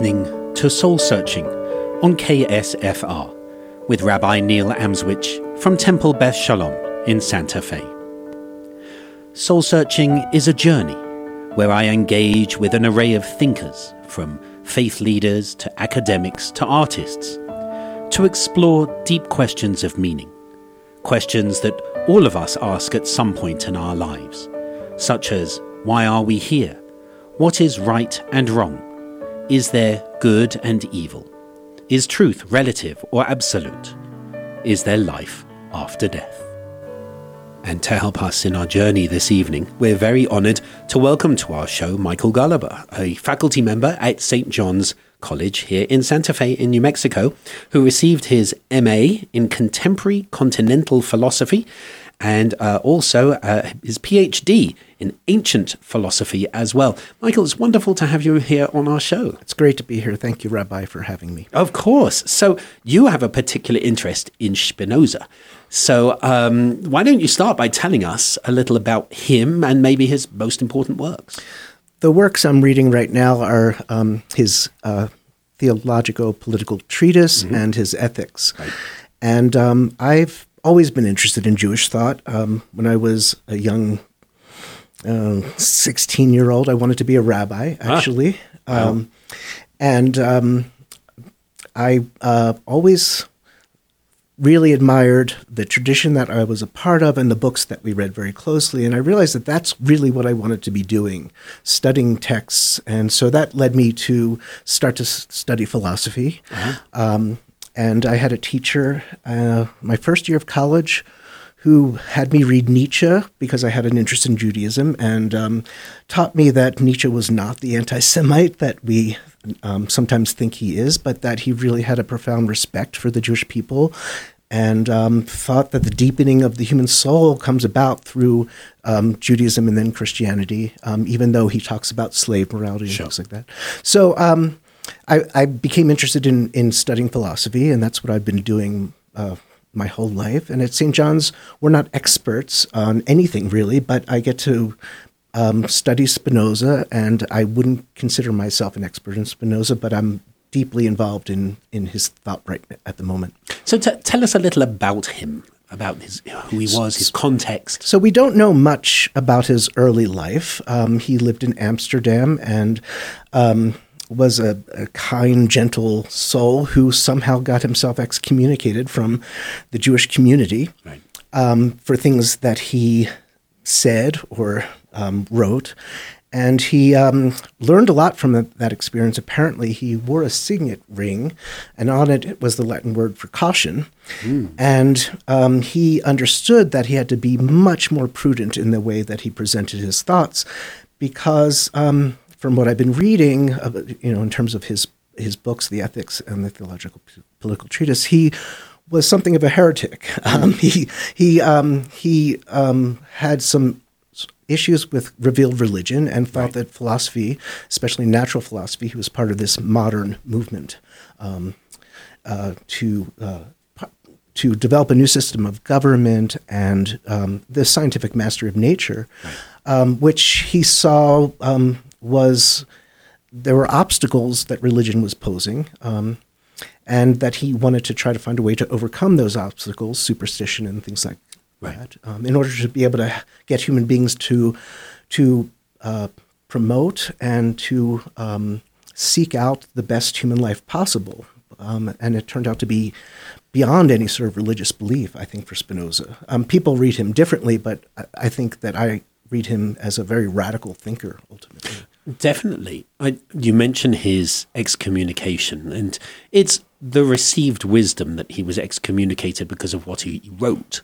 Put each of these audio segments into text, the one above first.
listening to Soul Searching on KSFR with Rabbi Neil Amswych from Temple Beth Shalom in Santa Fe. Soul Searching is a journey where I engage with an array of thinkers, from faith leaders to academics to artists, to explore deep questions of meaning, questions that all of us ask at some point in our lives, such as why are we here? What is right and wrong? Is there good and evil? Is truth relative or absolute? Is there life after death? And to help us in our journey this evening, we're very honoured to welcome to our show Michael Golluber, a faculty member at St. John's College here in Santa Fe in New Mexico, who received his MA in Contemporary Continental Philosophy and uh, also uh, his PhD in ancient philosophy as well. Michael, it's wonderful to have you here on our show. It's great to be here. Thank you, Rabbi, for having me. Of course. So, you have a particular interest in Spinoza. So, um, why don't you start by telling us a little about him and maybe his most important works? The works I'm reading right now are um, his uh, theological political treatise mm-hmm. and his ethics. Right. And um, I've always been interested in Jewish thought. Um, when I was a young uh, 16 year old, I wanted to be a rabbi, actually. Wow. Um, and um, I uh, always really admired the tradition that I was a part of and the books that we read very closely. And I realized that that's really what I wanted to be doing, studying texts. And so that led me to start to study philosophy. Uh-huh. Um, and I had a teacher, uh, my first year of college, who had me read Nietzsche because I had an interest in Judaism and um, taught me that Nietzsche was not the anti Semite that we um, sometimes think he is, but that he really had a profound respect for the Jewish people and um, thought that the deepening of the human soul comes about through um, Judaism and then Christianity, um, even though he talks about slave morality and sure. things like that. So um, I, I, became interested in, in studying philosophy, and that's what I've been doing. Uh, my whole life. And at St. John's, we're not experts on anything really, but I get to um, study Spinoza, and I wouldn't consider myself an expert in Spinoza, but I'm deeply involved in in his thought right at the moment. So t- tell us a little about him, about his who he was, his context. So we don't know much about his early life. Um, he lived in Amsterdam and. Um, was a, a, kind, gentle soul who somehow got himself excommunicated from the Jewish community right. um, for things that he said or um, wrote. And he um, learned a lot from that experience. Apparently, he wore a signet ring, and on it was the Latin word for caution. Mm. And um, he understood that he had to be much more prudent in the way that he presented his thoughts, because um, from what I've been reading, you know, in terms of his his books, the Ethics and the Theological Political Treatise, he was something of a heretic. Um, he he um, he um, had some issues with revealed religion and thought right. that philosophy, especially natural philosophy, he was part of this modern movement um, uh, to uh, to develop a new system of government and um, the scientific mastery of nature, right. um, which he saw um, was there were obstacles that religion was posing. Um, and that he wanted to try to find a way to overcome those obstacles, superstition and things like right. that, um, in order to be able to get human beings to to uh, promote and to um, seek out the best human life possible. Um, and it turned out to be beyond any sort of religious belief, I think, for Spinoza. Um, people read him differently, but I, I, think that I read him as a very radical thinker, ultimately. Definitely. I, you mentioned his excommunication, and it's the received wisdom that he was excommunicated because of what he wrote.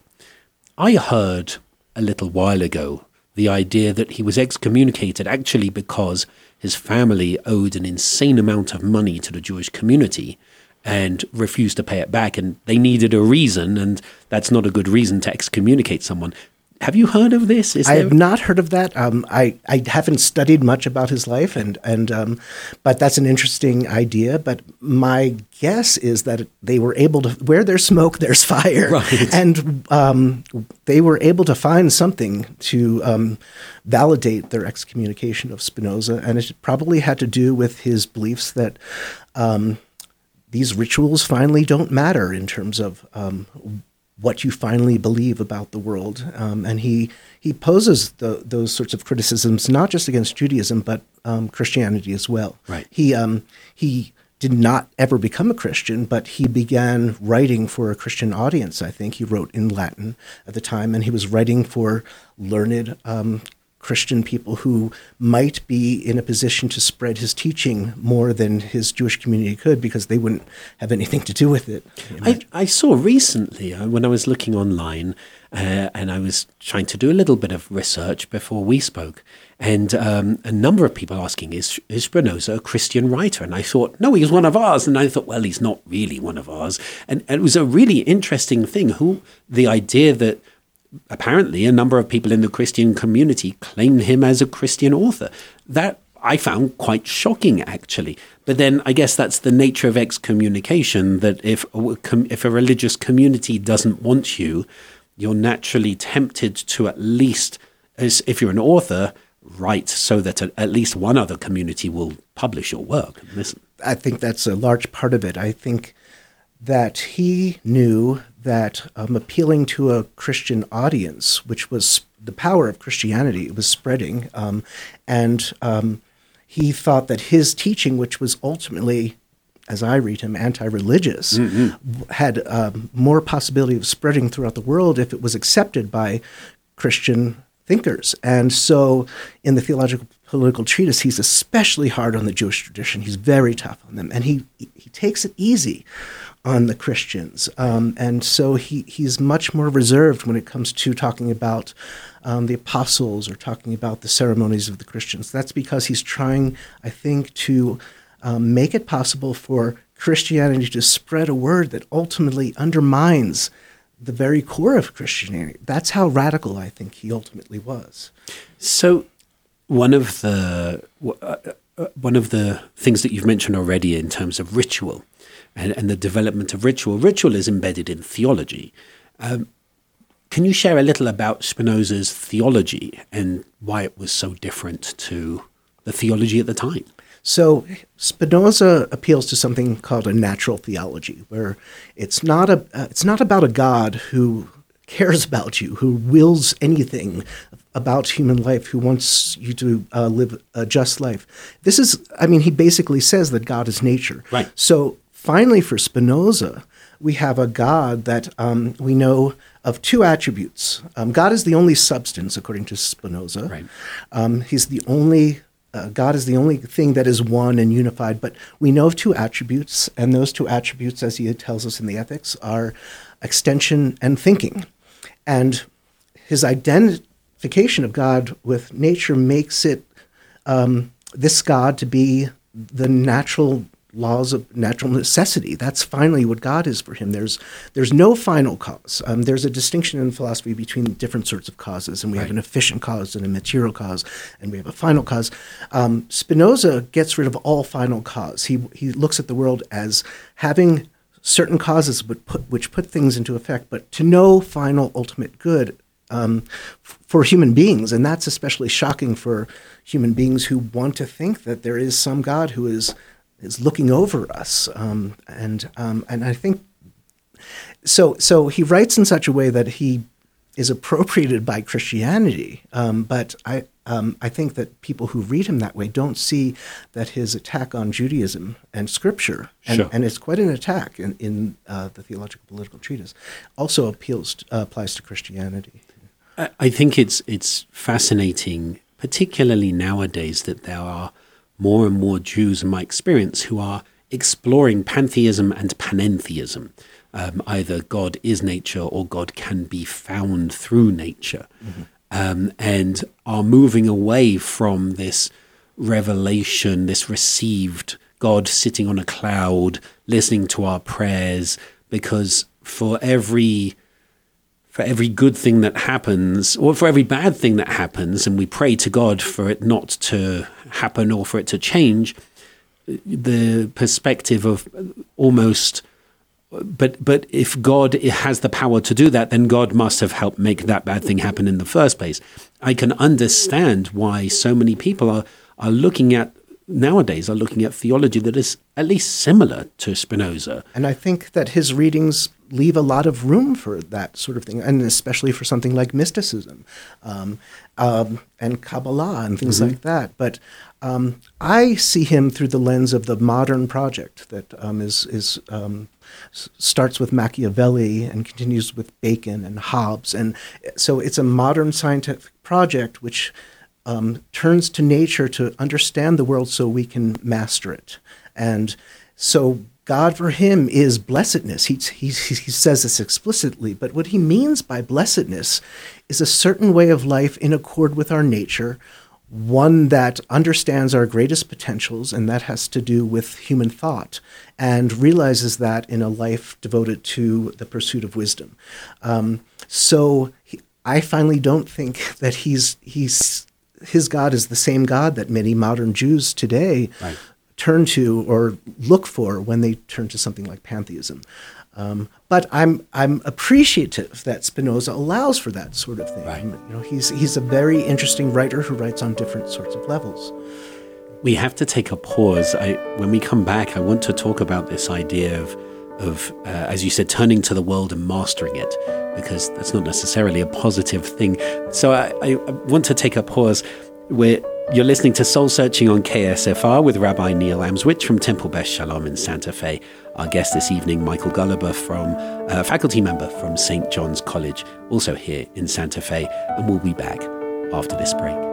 I heard a little while ago the idea that he was excommunicated actually because his family owed an insane amount of money to the Jewish community and refused to pay it back, and they needed a reason, and that's not a good reason to excommunicate someone. Have you heard of this? Is I there... have not heard of that. Um, I I haven't studied much about his life, and and um, but that's an interesting idea. But my guess is that they were able to where there's smoke, there's fire, right. and um, they were able to find something to um, validate their excommunication of Spinoza, and it probably had to do with his beliefs that um, these rituals finally don't matter in terms of um, what you finally believe about the world. Um, and he he poses the, those sorts of criticisms not just against Judaism but um, Christianity as well. Right. He um, he did not ever become a Christian, but he began writing for a Christian audience. I think he wrote in Latin at the time, and he was writing for learned um, Christian people who might be in a position to spread his teaching more than his Jewish community could because they wouldn't have anything to do with it. I, I, saw recently uh, when I was looking online uh, and I was trying to do a little bit of research before we spoke, and um, a number of people asking, is, is Spinoza a Christian writer? And I thought, no, he's one of ours. And I thought, well, he's not really one of ours. And, and it was a really interesting thing who the idea that apparently a number of people in the Christian community claim him as a Christian author. That I found quite shocking, actually. But then I guess that's the nature of excommunication that if a, if a religious community doesn't want you, you're naturally tempted to at least, as if you're an author, write so that at least one other community will publish your work. Listen. I think that's a large part of it. I think that he knew that um, appealing to a Christian audience, which was the power of Christianity, it was spreading, um, and um, he thought that his teaching, which was ultimately, as I read him, anti-religious, mm-hmm. had um, more possibility of spreading throughout the world if it was accepted by Christian thinkers. And so, in the theological political treatise, he's especially hard on the Jewish tradition. He's very tough on them, and he he takes it easy on the Christians. Um, and so he, he's much more reserved when it comes to talking about um, the apostles or talking about the ceremonies of the Christians. That's because he's trying, I think, to um, make it possible for Christianity to spread a word that ultimately undermines the very core of Christianity. That's how radical I think he ultimately was. So, one of the uh, uh, one of the things that you've mentioned already in terms of ritual and, and the development of ritual. Ritual is embedded in theology. Um, can you share a little about Spinoza's theology and why it was so different to the theology at the time? So Spinoza appeals to something called a natural theology, where it's not a uh, it's not about a God who cares about you, who wills anything about human life, who wants you to uh, live a just life. This is, I mean, he basically says that God is nature. Right. So finally, for Spinoza, we have a God that um, we know of two attributes. Um, God is the only substance, according to Spinoza. Right. Um, he's the only. Uh, God is the only thing that is one and unified, but we know of two attributes, and those two attributes, as he tells us in the Ethics, are extension and thinking. And his identification of God with nature makes it um, this God to be the natural laws of natural necessity. That's finally what God is for him. There's there's no final cause. Um, there's a distinction in philosophy between different sorts of causes, and we right. have an efficient cause and a material cause, and we have a final cause. Um, Spinoza gets rid of all final cause. He he looks at the world as having certain causes put, which put things into effect, but to no final ultimate good um, for human beings. And that's especially shocking for human beings who want to think that there is some God who is is looking over us, um, and um, and I think so. So he writes in such a way that he is appropriated by Christianity, um, but I. Um, I think that people who read him that way don't see that his attack on Judaism and Scripture, and, sure. and it's quite an attack in, in uh, the theological political treatise, also appeals to, uh, applies to Christianity. I think it's it's fascinating, particularly nowadays, that there are more and more Jews, in my experience, who are exploring pantheism and panentheism. Um, either God is nature or God can be found through nature, mm-hmm. um, and are moving away from this revelation, this received God sitting on a cloud, listening to our prayers, because for every for every good thing that happens, or for every bad thing that happens, and we pray to God for it not to happen or for it to change, the perspective of almost but but if God has the power to do that, then God must have helped make that bad thing happen in the first place. I can understand why so many people are are looking at nowadays are looking at theology that is at least similar to Spinoza. And I think that his readings leave a lot of room for that sort of thing, and especially for something like mysticism um, um, and Kabbalah and things mm-hmm. like that. But um, I see him through the lens of the modern project that um, is is um, starts with Machiavelli and continues with Bacon and Hobbes, and so it's a modern scientific project which um, turns to nature to understand the world so we can master it. And so God for him is blessedness. He, he, he says this explicitly, but what he means by blessedness is a certain way of life in accord with our nature, one that understands our greatest potentials, and that has to do with human thought, and realizes that in a life devoted to the pursuit of wisdom. Um, so he, I finally don't think that he's he's his God is the same God that many modern Jews today right. turn to or look for when they turn to something like pantheism. Um, but I'm I'm appreciative that Spinoza allows for that sort of thing. Right. You know, he's he's a very interesting writer who writes on different sorts of levels. We have to take a pause. I, when we come back, I want to talk about this idea of of uh, as you said, turning to the world and mastering it because that's not necessarily a positive thing. So I, I want to take a pause. You're listening to Soul Searching on KSFR with Rabbi Neil Amswych from Temple Beth Shalom in Santa Fe. Our guest this evening, Michael Golluber, from a faculty member from St. John's College, also here in Santa Fe, and we'll be back after this break.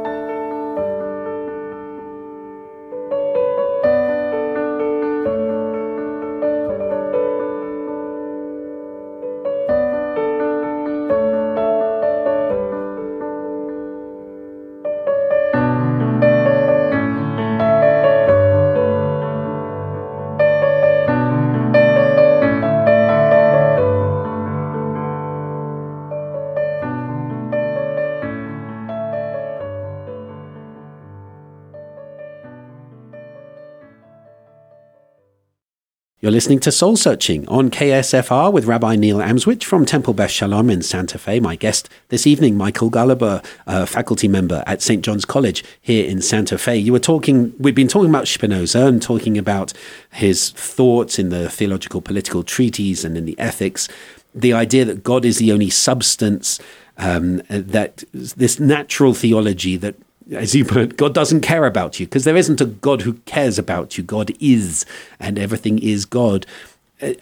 You're listening to Soul Searching on KSFR with Rabbi Neil Amswych from Temple Beth Shalom in Santa Fe. My guest this evening, Michael Golluber, faculty member at St. John's College here in Santa Fe. You were talking, we've been talking about Spinoza and talking about his thoughts in the theological political treatise and in the ethics. The idea that God is the only substance, um, that this natural theology that as you put, it, God doesn't care about you because there isn't a God who cares about you. God is, and everything is God.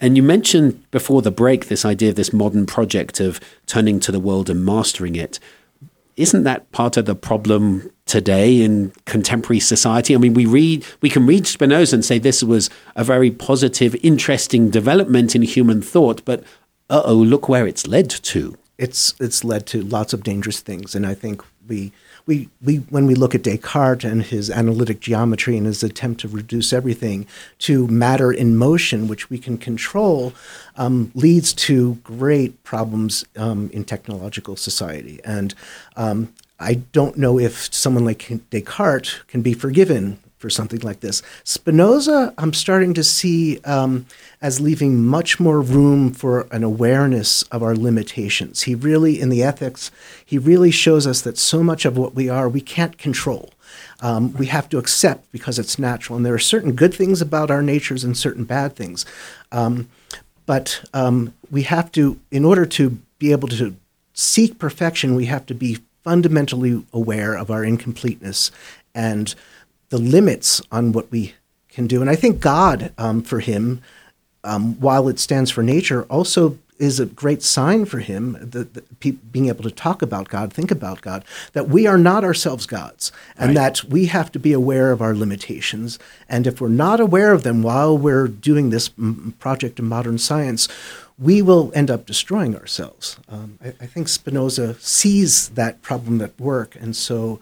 And you mentioned before the break this idea of this modern project of turning to the world and mastering it. Isn't that part of the problem today in contemporary society? I mean, we read, we can read Spinoza and say this was a very positive, interesting development in human thought, but uh oh, look where it's led to. It's it's led to lots of dangerous things, and I think we we, we when we look at Descartes and his analytic geometry and his attempt to reduce everything to matter in motion, which we can control, um, leads to great problems um, in technological society. And um, I don't know if someone like Descartes can be forgiven for something like this. Spinoza, I'm starting to see um, as leaving much more room for an awareness of our limitations. He really, in the ethics, he really shows us that so much of what we are, we can't control. Um, we have to accept because it's natural. And there are certain good things about our natures and certain bad things. Um, but um, we have to, in order to be able to seek perfection, we have to be fundamentally aware of our incompleteness and the limits on what we can do. And I think God, um, for him, um, while it stands for nature, also is a great sign for him, the, the, pe- being able to talk about God, think about God, that we are not ourselves gods, and right. that we have to be aware of our limitations. And if we're not aware of them while we're doing this m- project of modern science, we will end up destroying ourselves. Um, I, I, think Spinoza sees that problem at work, and so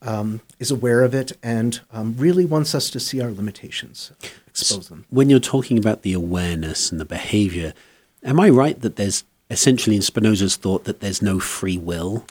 um, is aware of it and um, really wants us to see our limitations, expose them. When you're talking about the awareness and the behavior, am I right that there's essentially in Spinoza's thought that there's no free will?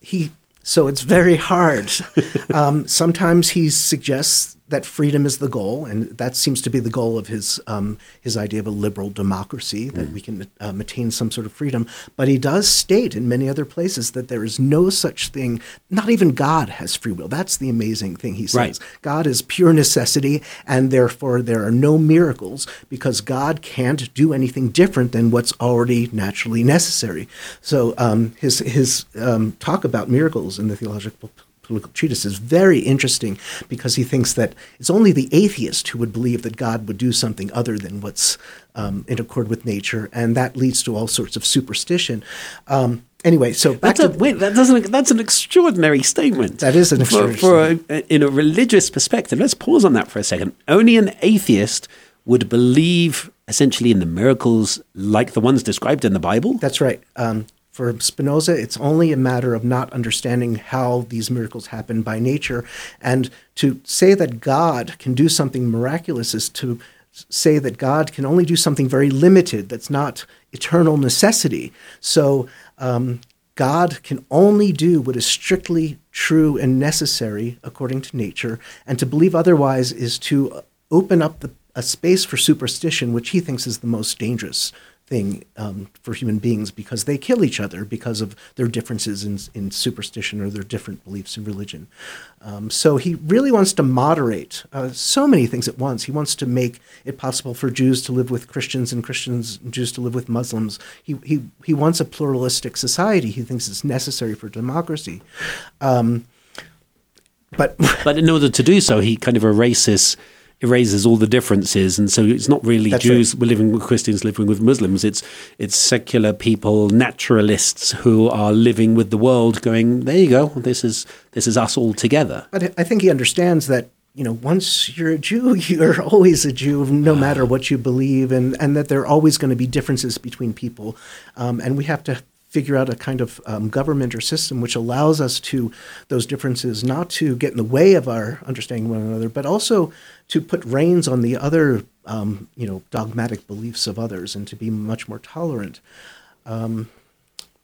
He so it's very hard. um, sometimes he suggests that freedom is the goal, and that seems to be the goal of his um, his idea of a liberal democracy that mm. we can um, attain some sort of freedom. But he does state in many other places that there is no such thing. Not even God has free will. That's the amazing thing he says. Right. God is pure necessity, and therefore there are no miracles because God can't do anything different than what's already naturally necessary. So um, his his um, talk about miracles in the theological political treatise is very interesting because he thinks that it's only the atheist who would believe that God would do something other than what's um, in accord with nature, and that leads to all sorts of superstition. Um, anyway, so back that's to a, wait, that doesn't that's an extraordinary statement. That is an extraordinary for, for a, in a religious perspective. Let's pause on that for a second. Only an atheist would believe essentially in the miracles like the ones described in the Bible. That's right. Um, for Spinoza, it's only a matter of not understanding how these miracles happen by nature. And to say that God can do something miraculous is to say that God can only do something very limited that's not eternal necessity. So um, God can only do what is strictly true and necessary according to nature, and to believe otherwise is to open up the, a space for superstition, which he thinks is the most dangerous thing um, for human beings because they kill each other because of their differences in, in superstition or their different beliefs in religion. Um, so he really wants to moderate uh, so many things at once. He wants to make it possible for Jews to live with Christians and Christians and Jews to live with Muslims. He, he, he wants a pluralistic society. He thinks it's necessary for democracy. Um, but, but in order to do so, he kind of erases erases all the differences, and so it's not really That's Jews right. living with Christians living with Muslims. It's it's secular people, naturalists who are living with the world, going, there you go, this is this is us all together. But I think he understands that you know, once you're a Jew, you're always a Jew, no matter what you believe, and, and that there are always going to be differences between people. Um, and we have to figure out a kind of um, government or system which allows us to those differences not to get in the way of our understanding one another, but also to put reins on the other, um, you know, dogmatic beliefs of others and to be much more tolerant. Um,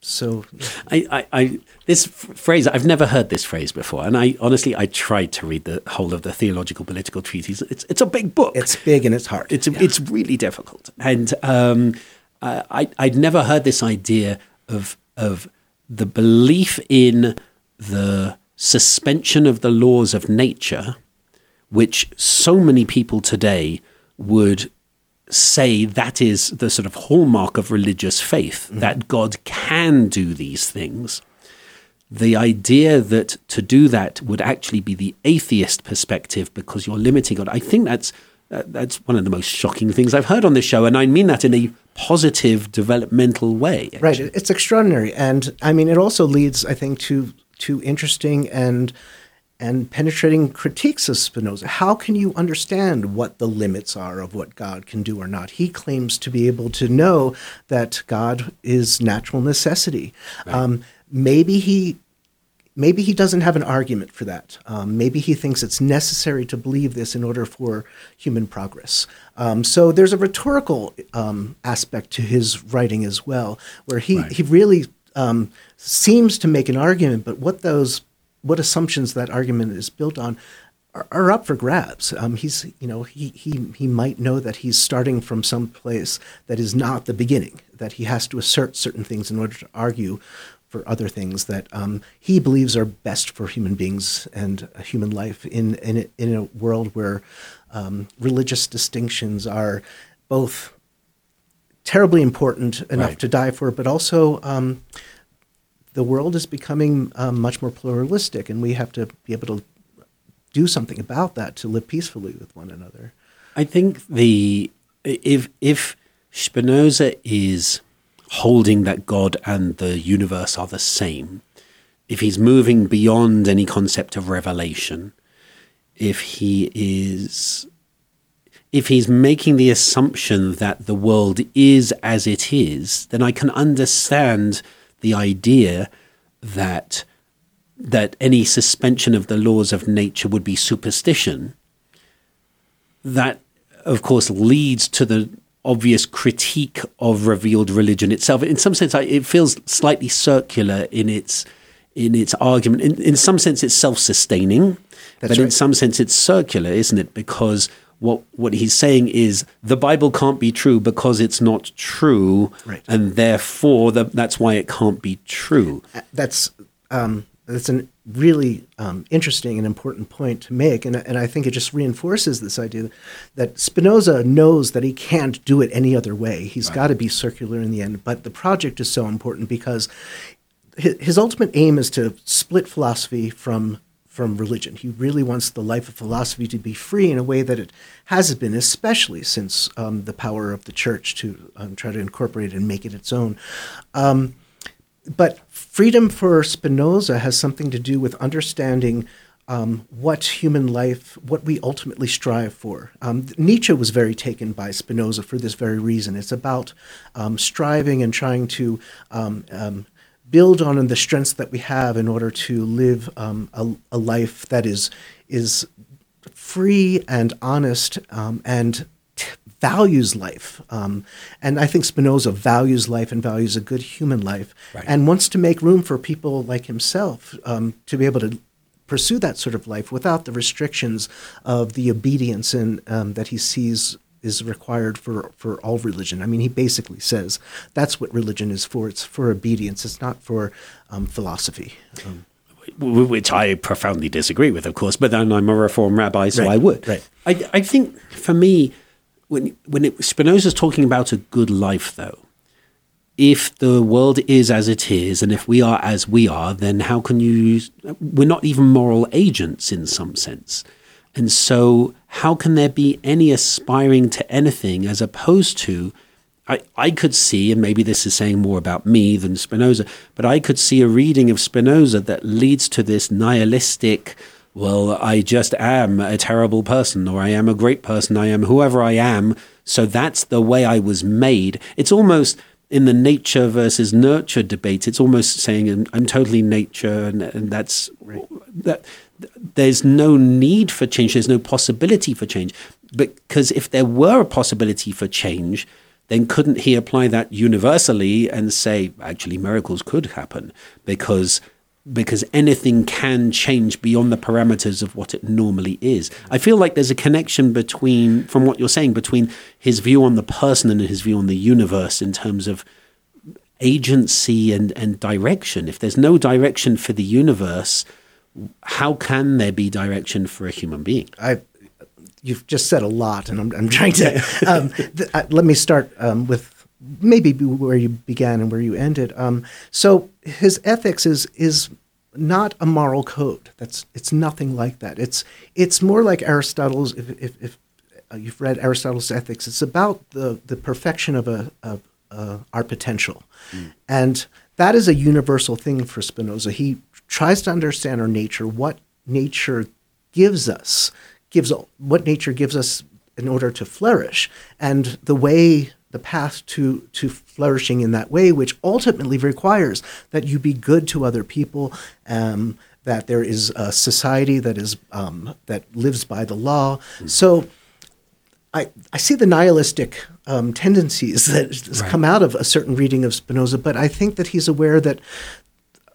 so, yeah. I, I, I, this phrase I've never heard this phrase before, and I honestly I tried to read the whole of the theological political treatise. It's it's a big book. It's big and it's hard. It's yeah. it's really difficult, and um, I I'd never heard this idea of of the belief in the suspension of the laws of nature, which so many people today would say that is the sort of hallmark of religious faith, mm-hmm. that God can do these things. The idea that to do that would actually be the atheist perspective because you're limiting God, I think that's uh, that's one of the most shocking things I've heard on this show, and I mean that in a positive developmental way. Actually. Right, it's extraordinary, and I mean it also leads, I think, to to interesting and and penetrating critiques of Spinoza. How can you understand what the limits are of what God can do or not? He claims to be able to know that God is natural necessity. Right. Um, maybe he maybe he doesn't have an argument for that. Um, maybe he thinks it's necessary to believe this in order for human progress. Um, so there's a rhetorical um, aspect to his writing as well, where he right. he really um, seems to make an argument, but what those what assumptions that argument is built on are, are up for grabs. Um, he's you know he he he might know that he's starting from some place that is not the beginning. That he has to assert certain things in order to argue for other things that um, he believes are best for human beings and human life in in a, in a world where um, religious distinctions are both terribly important enough right. to die for, but also um, the world is becoming um, much more pluralistic, and we have to be able to do something about that to live peacefully with one another. I think the if if Spinoza is holding that God and the universe are the same, if he's moving beyond any concept of revelation, if he is if he's making the assumption that the world is as it is, then I can understand the idea that that any suspension of the laws of nature would be superstition. That, of course, leads to the obvious critique of revealed religion itself. In some sense, I, it feels slightly circular in its in its argument. In, in some sense, it's self-sustaining, but right. in some sense, it's circular, isn't it? Because what what he's saying is the Bible can't be true because it's not true, Right. and therefore the, that's why it can't be true. that's um, that's a really um, interesting and important point to make, and and I think it just reinforces this idea that Spinoza knows that he can't do it any other way. He's got to be circular in the end. But the project is so important because his, his ultimate aim is to split philosophy from from religion. He really wants the life of philosophy to be free in a way that it hasn't been, especially since um, the power of the church to um, try to incorporate it and make it its own. Um, but freedom for Spinoza has something to do with understanding um, what human life, what we ultimately strive for. Um, Nietzsche was very taken by Spinoza for this very reason. It's about um, striving and trying to um, um, build on the strengths that we have in order to live um, a, a life that is is free and honest and values life. Um, and I think Spinoza values life and values a good human life Right. and wants to make room for people like himself um, to be able to pursue that sort of life without the restrictions of the obedience and um, that he sees is required for, for all religion. I mean, he basically says that's what religion is for. It's for obedience. It's not for um, philosophy. Um, which I profoundly disagree with, of course. But then I'm a reform rabbi, so Right, I would. right. I, I think for me, when when it, Spinoza's talking about a good life, though, if the world is as it is, and if we are as we are, then how can you? We're not even moral agents in some sense, and so how can there be any aspiring to anything as opposed to? I, I could see, and maybe this is saying more about me than Spinoza, but I could see a reading of Spinoza that leads to this nihilistic, well, I just am a terrible person, or I am a great person, I am whoever I am, so that's the way I was made. It's almost in the nature versus nurture debate, it's almost saying I'm, I'm totally nature, and, and that's that. There's no need for change. There's no possibility for change, because if there were a possibility for change, then couldn't he apply that universally and say actually miracles could happen because because anything can change beyond the parameters of what it normally is. I feel like there's a connection between from what you're saying between his view on the person and his view on the universe in terms of agency and, and direction. If there's no direction for the universe, how can there be direction for a human being? I, you've just said a lot, and I'm, I'm trying to. Um, th- uh, let me start um, with maybe where you began and where you ended. Um, so his ethics is is not a moral code. That's it's nothing like that. It's it's more like Aristotle's. If, if, if uh, you've read Aristotle's Ethics, it's about the the perfection of a of uh, our potential, and that is a universal thing for Spinoza. He tries to understand our nature, what nature gives us, gives what nature gives us in order to flourish, and the way, the path to to flourishing in that way, which ultimately requires that you be good to other people. Um, that there is a society that is um, that lives by the law. So I, I see the nihilistic um, tendencies that has Right. come out of a certain reading of Spinoza, but I think that he's aware that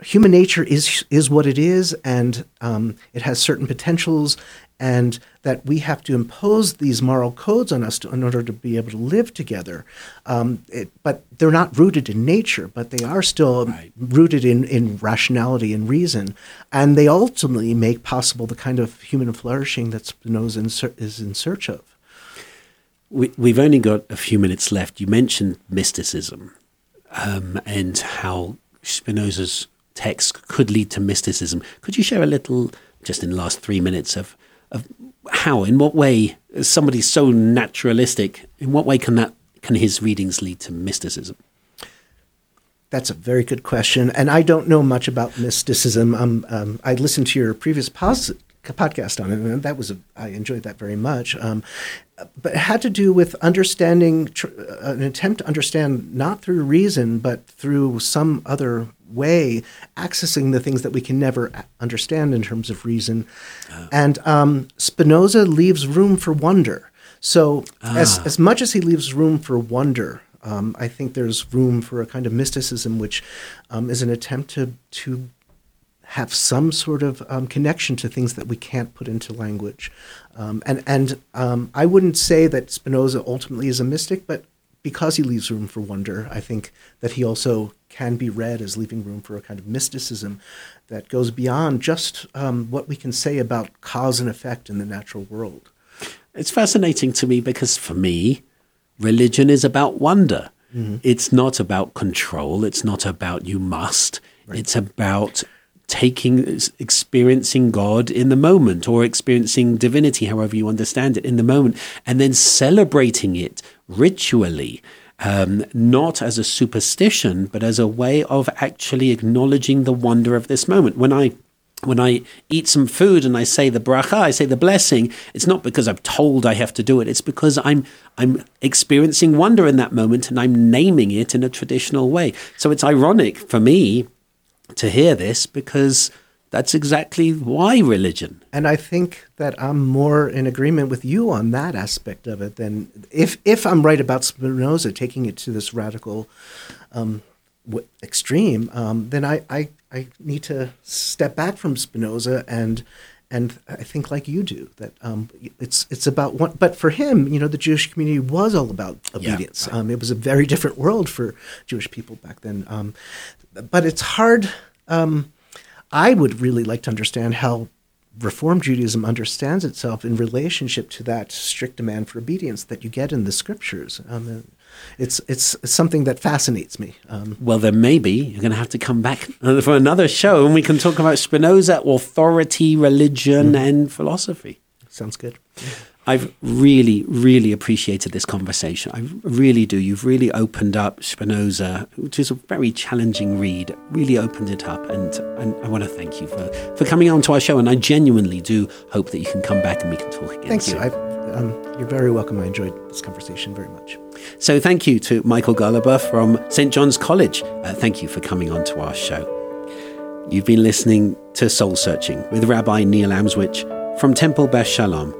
human nature is is what it is, and um, it has certain potentials, and that we have to impose these moral codes on us to, in order to be able to live together. Um, it, but they're not rooted in nature, but they are still Right. rooted in, in rationality and reason, and they ultimately make possible the kind of human flourishing that Spinoza in ser- is in search of. We, we've only got a few minutes left. You mentioned mysticism um, and how Spinoza's text could lead to mysticism. Could you share a little, just in the last three minutes, of how, in what way, somebody so naturalistic, in what way can that can his readings lead to mysticism? That's a very good question, and I don't know much about mysticism. Um, um, I listened to your previous pos- podcast on it, and that was a, I enjoyed that very much. Um, but it had to do with understanding, tr- uh, an attempt to understand not through reason, but through some other way, accessing the things that we can never understand in terms of reason. And um, Spinoza leaves room for wonder. So, as, as much as he leaves room for wonder, um, I think there's room for a kind of mysticism, which um, is an attempt to, to have some sort of um, connection to things that we can't put into language. Um, and and um, I wouldn't say that Spinoza ultimately is a mystic, but because he leaves room for wonder, I think that he also can be read as leaving room for a kind of mysticism that goes beyond just um, what we can say about cause and effect in the natural world. It's fascinating to me because for me, religion is about wonder. Mm-hmm. It's not about control. It's not about you must. Right. It's about taking experiencing god in the moment or experiencing divinity however you understand it in the moment and then celebrating it ritually um, not as a superstition but as a way of actually acknowledging the wonder of this moment when i when I eat some food and I say the bracha, I say the blessing, it's not because I'm told I have to do it. It's because I'm I'm experiencing wonder in that moment and I'm naming it in a traditional way. So it's ironic for me to hear this because that's exactly why religion. And I think that I'm more in agreement with you on that aspect of it than if if I'm right about Spinoza taking it to this radical um, extreme, um, then I, I I need to step back from Spinoza and and I think like you do that um, it's it's about one. But for him, you know, the Jewish community was all about obedience. Yeah, um, it was a very different world for Jewish people back then. Um, but it's hard. Um, I would really like to understand how Reform Judaism understands itself in relationship to that strict demand for obedience that you get in the scriptures. Um, it's, it's, something that fascinates me. Um, well, then maybe you're going to have to come back for another show and we can talk about Spinoza, authority, religion, mm. and philosophy. Sounds good. I've really, really appreciated this conversation. I really do. You've really opened up Spinoza, which is a very challenging read, really opened it up. And, and I want to thank you for, for coming on to our show. And I genuinely do hope that you can come back and we can talk again. Thank you. Um, you're very welcome. I enjoyed this conversation very much. So thank you to Michael Golluber from St. John's College. Uh, thank you for coming on to our show. You've been listening to Soul Searching with Rabbi Neil Amswych from Temple Beth Shalom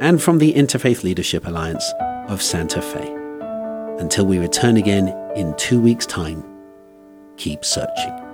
and from the Interfaith Leadership Alliance of Santa Fe. Until we return again in two weeks' time, keep searching.